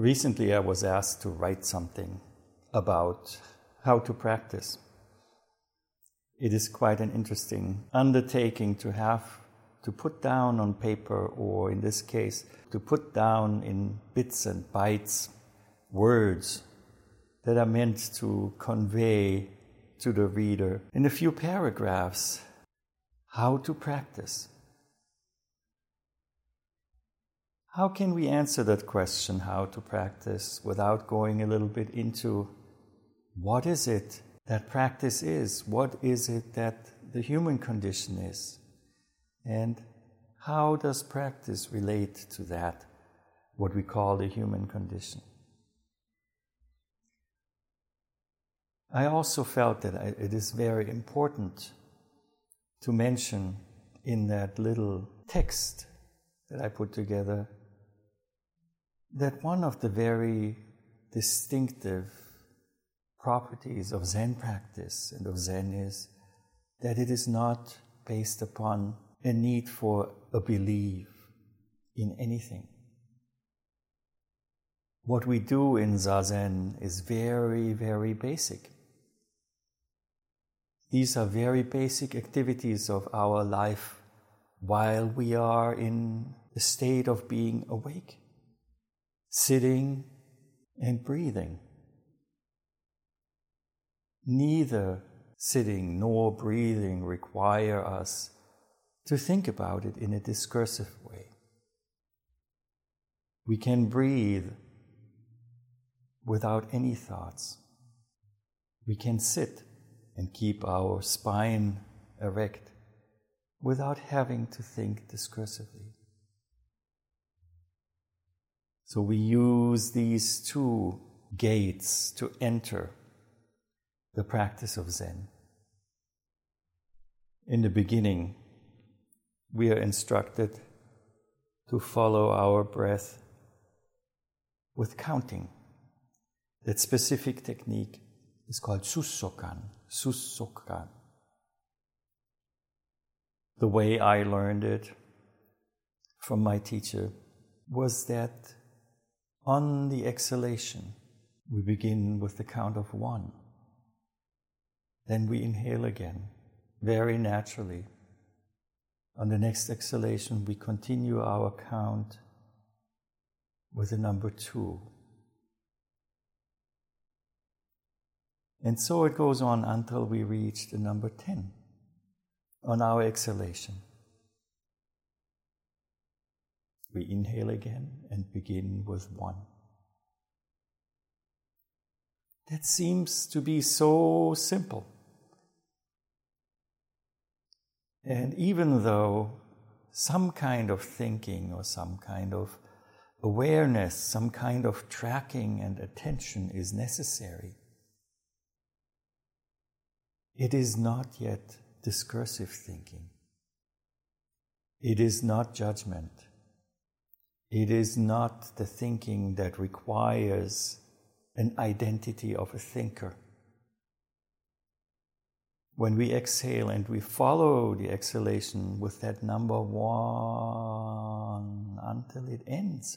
Recently, I was asked to write something about how to practice. It is quite an interesting undertaking to have to put down on paper, or in this case, to put down in bits and bytes words that are meant to convey to the reader in a few paragraphs how to practice. How can we answer that question, how to practice, without going a little bit into what is it that practice is? What is it that the human condition is? And how does practice relate to that, what we call the human condition? I also felt that it is very important to mention in that little text that I put together that one of the very distinctive properties of Zen practice and of Zen is that it is not based upon a need for a belief in anything. What we do in Zazen is very, very basic. These are very basic activities of our life while we are in the state of being awake sitting and breathing. Neither sitting nor breathing require us to think about it in a discursive way. We can breathe without any thoughts. We can sit and keep our spine erect without having to think discursively. So we use these two gates to enter the practice of Zen. In the beginning, we are instructed to follow our breath with counting. That specific technique is called Sussokan. Sussokan. The way I learned it from my teacher was that on the exhalation, we begin with the count of one. Then we inhale again, very naturally. On the next exhalation, we continue our count with the number two. And so it goes on until we reach the number 10 on our exhalation. We inhale again and begin with one. That seems to be so simple. And even though some kind of thinking or some kind of awareness, some kind of tracking and attention is necessary, it is not yet discursive thinking. It is not judgment. It is not the thinking that requires an identity of a thinker. When we exhale and we follow the exhalation with that number one until it ends,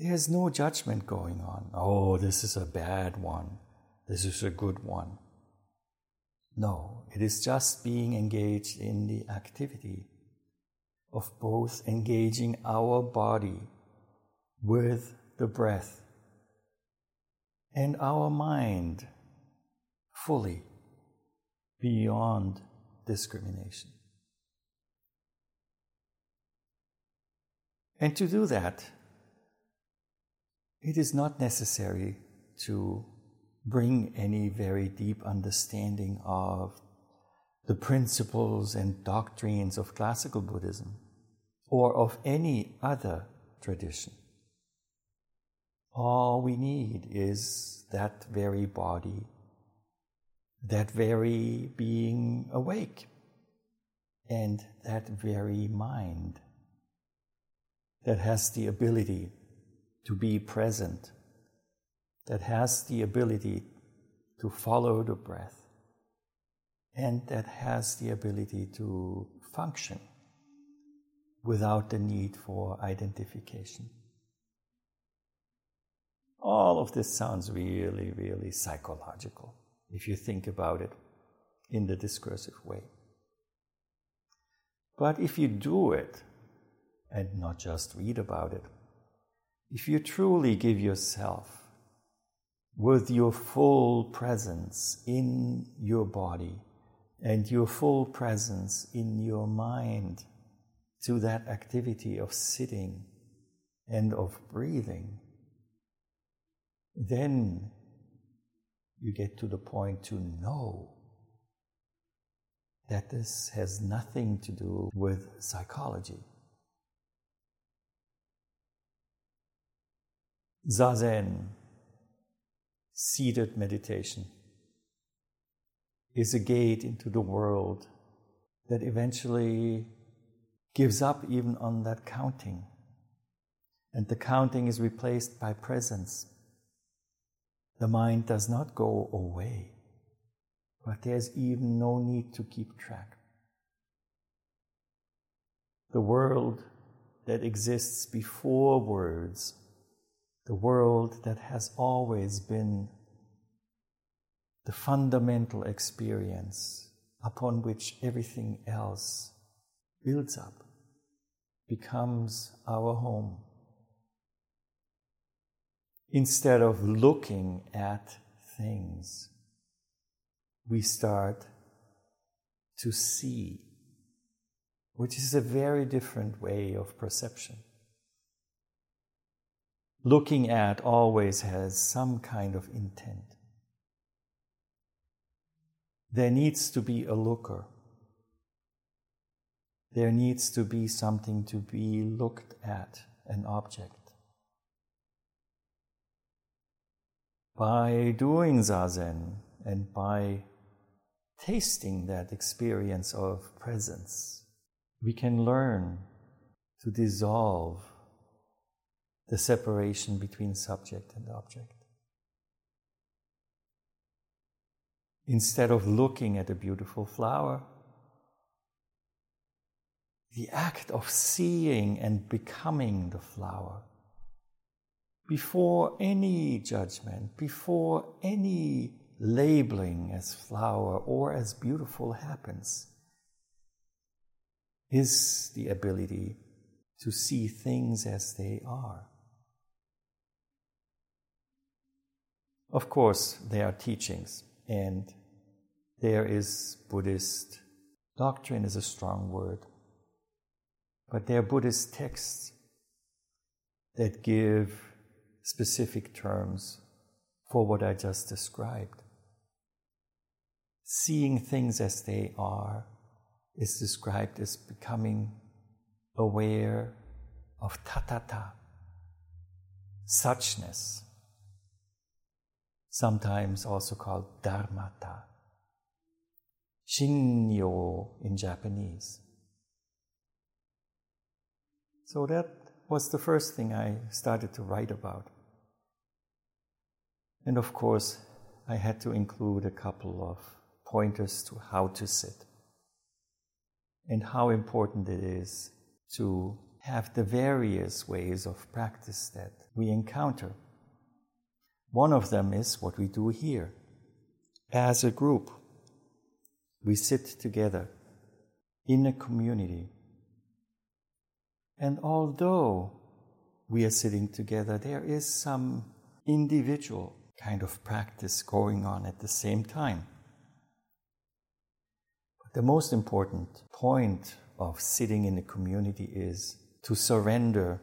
there's no judgment going on. Oh, this is a bad one. This is a good one. No, it is just being engaged in the activity of both engaging our body with the breath and our mind fully beyond discrimination. And to do that, it is not necessary to bring any very deep understanding of the principles and doctrines of classical Buddhism or of any other tradition. All we need is that very body, that very being awake, and that very mind that has the ability to be present, that has the ability to follow the breath and that has the ability to function without the need for identification. All of this sounds really, really psychological if you think about it in the discursive way. But if you do it and not just read about it, if you truly give yourself with your full presence in your body and your full presence in your mind to that activity of sitting and of breathing, then you get to the point to know that this has nothing to do with psychology. Zazen, seated meditation, is a gate into the world that eventually gives up even on that counting. And the counting is replaced by presence. The mind does not go away, but there's even no need to keep track. The world that exists before words, the world that has always been the fundamental experience upon which everything else builds up becomes our home. Instead of looking at things, we start to see, which is a very different way of perception. Looking at always has some kind of intent. There needs to be a looker there needs to be something to be looked at, an object. By doing zazen and by tasting that experience of presence, we can learn to dissolve the separation between subject and object. Instead of looking at a beautiful flower, the act of seeing and becoming the flower. Before any judgment, before any labeling as flower or as beautiful happens, is the ability to see things as they are. Of course, there are teachings, and there is Buddhist doctrine, is a strong word. But there are Buddhist texts that give specific terms for what I just described. Seeing things as they are is described as becoming aware of tathata, suchness, sometimes also called dharmata, shinnyo in Japanese. So that was the first thing I started to write about. And of course, I had to include a couple of pointers to how to sit and how important it is to have the various ways of practice that we encounter. One of them is what we do here. As a group, we sit together in a community and although we are sitting together, there is some individual kind of practice going on at the same time. But the most important point of sitting in a community is to surrender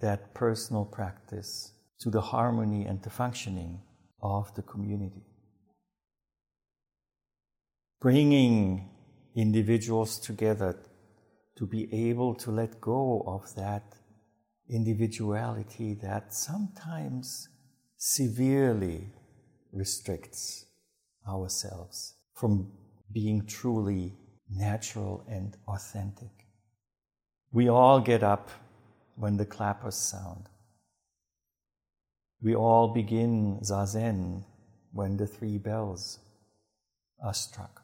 that personal practice to the harmony and the functioning of the community. Bringing individuals together to be able to let go of that individuality that sometimes severely restricts ourselves from being truly natural and authentic. We all get up when the clappers sound. We all begin zazen when the three bells are struck.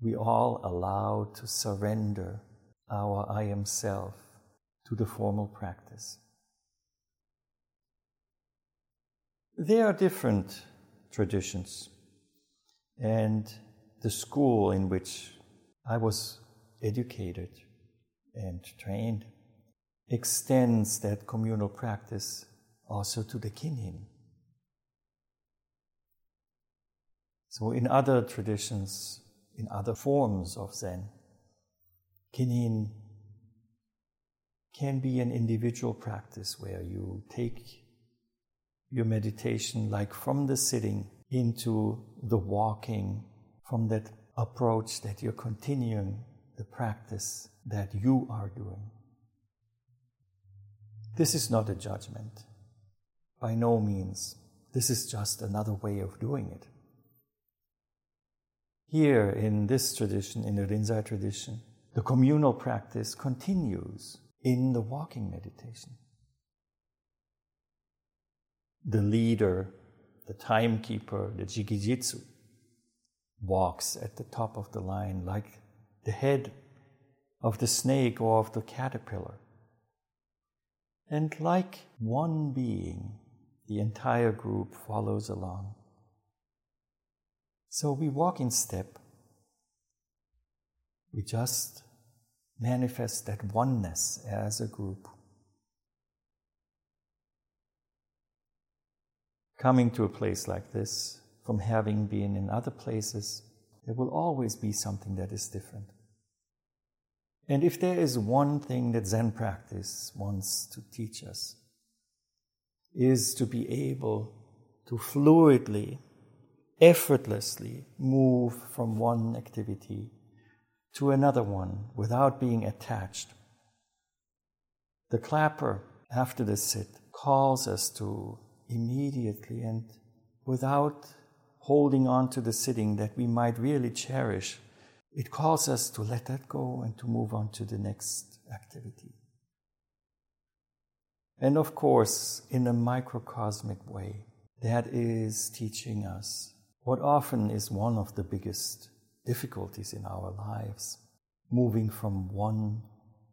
We all allow to surrender our I am self to the formal practice. There are different traditions, and the school in which I was educated and trained extends that communal practice also to the kinhin. So, in other traditions, in other forms of Zen, kinhin can be an individual practice where you take your meditation like from the sitting into the walking, from that approach that you're continuing the practice that you are doing. This is not a judgment. By no means. This is just another way of doing it. Here in this tradition, in the Rinzai tradition, the communal practice continues in the walking meditation. The leader, the timekeeper, the jikijitsu, walks at the top of the line like the head of the snake or of the caterpillar. And like one being, the entire group follows along. So we walk in step. We just manifest that oneness as a group. Coming to a place like this, from having been in other places, there will always be something that is different. And if there is one thing that Zen practice wants to teach us, is to be able to fluidly, effortlessly move from one activity to another one without being attached. The clapper after the sit calls us to immediately and without holding on to the sitting that we might really cherish it calls us to let that go and to move on to the next activity. And of course, in a microcosmic way, that is teaching us what often is one of the biggest difficulties in our lives moving from one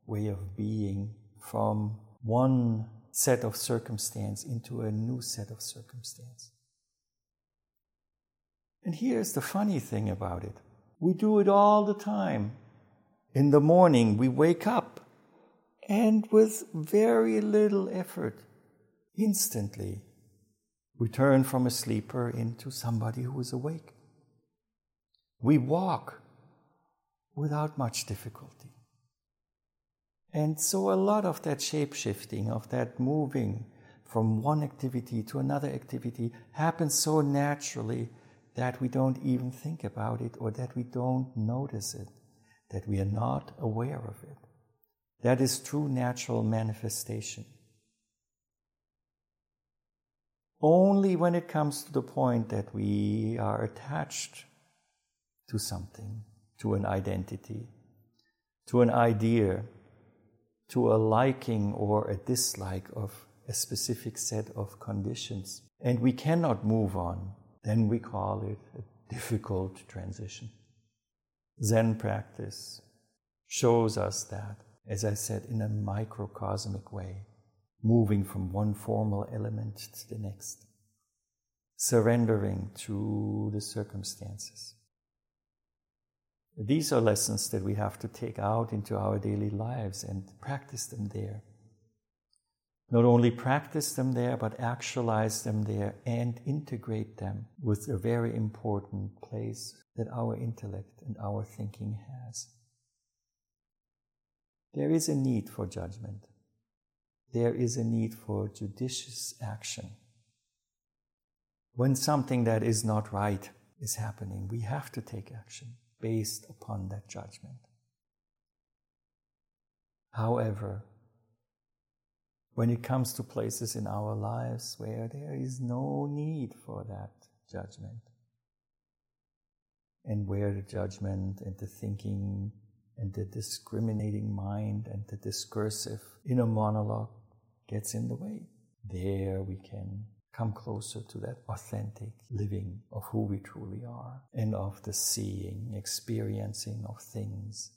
way of being, from one set of circumstance into a new set of circumstance. And here's the funny thing about it we do it all the time. In the morning, we wake up and with very little effort, instantly, we turn from a sleeper into somebody who is awake. We walk without much difficulty. And so, a lot of that shape shifting, of that moving from one activity to another activity, happens so naturally that we don't even think about it or that we don't notice it, that we are not aware of it. That is true natural manifestation. Only when it comes to the point that we are attached to something, to an identity, to an idea, to a liking or a dislike of a specific set of conditions, and we cannot move on then we call it a difficult transition. Zen practice shows us that, as I said, in a microcosmic way, moving from one formal element to the next, surrendering to the circumstances. These are lessons that we have to take out into our daily lives and practice them there not only practice them there, but actualize them there and integrate them with a very important place that our intellect and our thinking has. There is a need for judgment. There is a need for judicious action. When something that is not right is happening, we have to take action based upon that judgment. However, when it comes to places in our lives where there is no need for that judgment, and where the judgment and the thinking and the discriminating mind and the discursive inner monologue gets in the way. There we can come closer to that authentic living of who we truly are and of the seeing, experiencing of things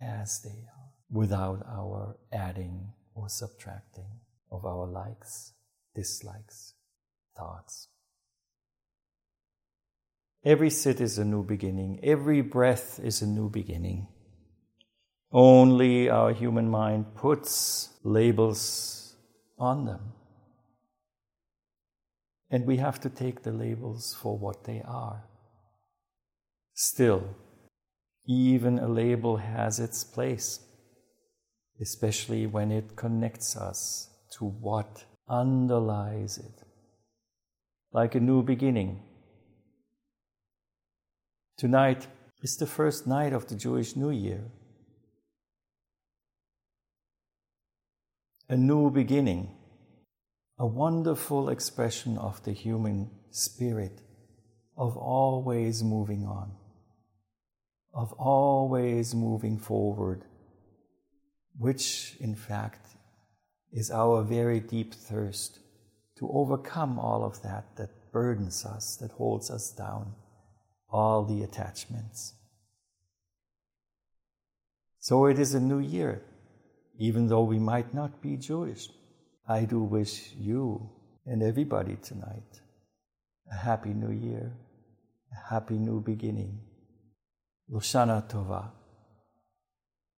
as they are without our adding or subtracting of our likes, dislikes, thoughts. Every sit is a new beginning, every breath is a new beginning. Only our human mind puts labels on them. And we have to take the labels for what they are. Still, even a label has its place, especially when it connects us to what underlies it. Like a new beginning. Tonight is the first night of the Jewish New Year. A new beginning a wonderful expression of the human spirit of always moving on, of always moving forward, which in fact is our very deep thirst to overcome all of that that burdens us, that holds us down, all the attachments. So it is a new year, even though we might not be Jewish. I do wish you and everybody tonight a happy new year, a happy new beginning. L'shana Tova.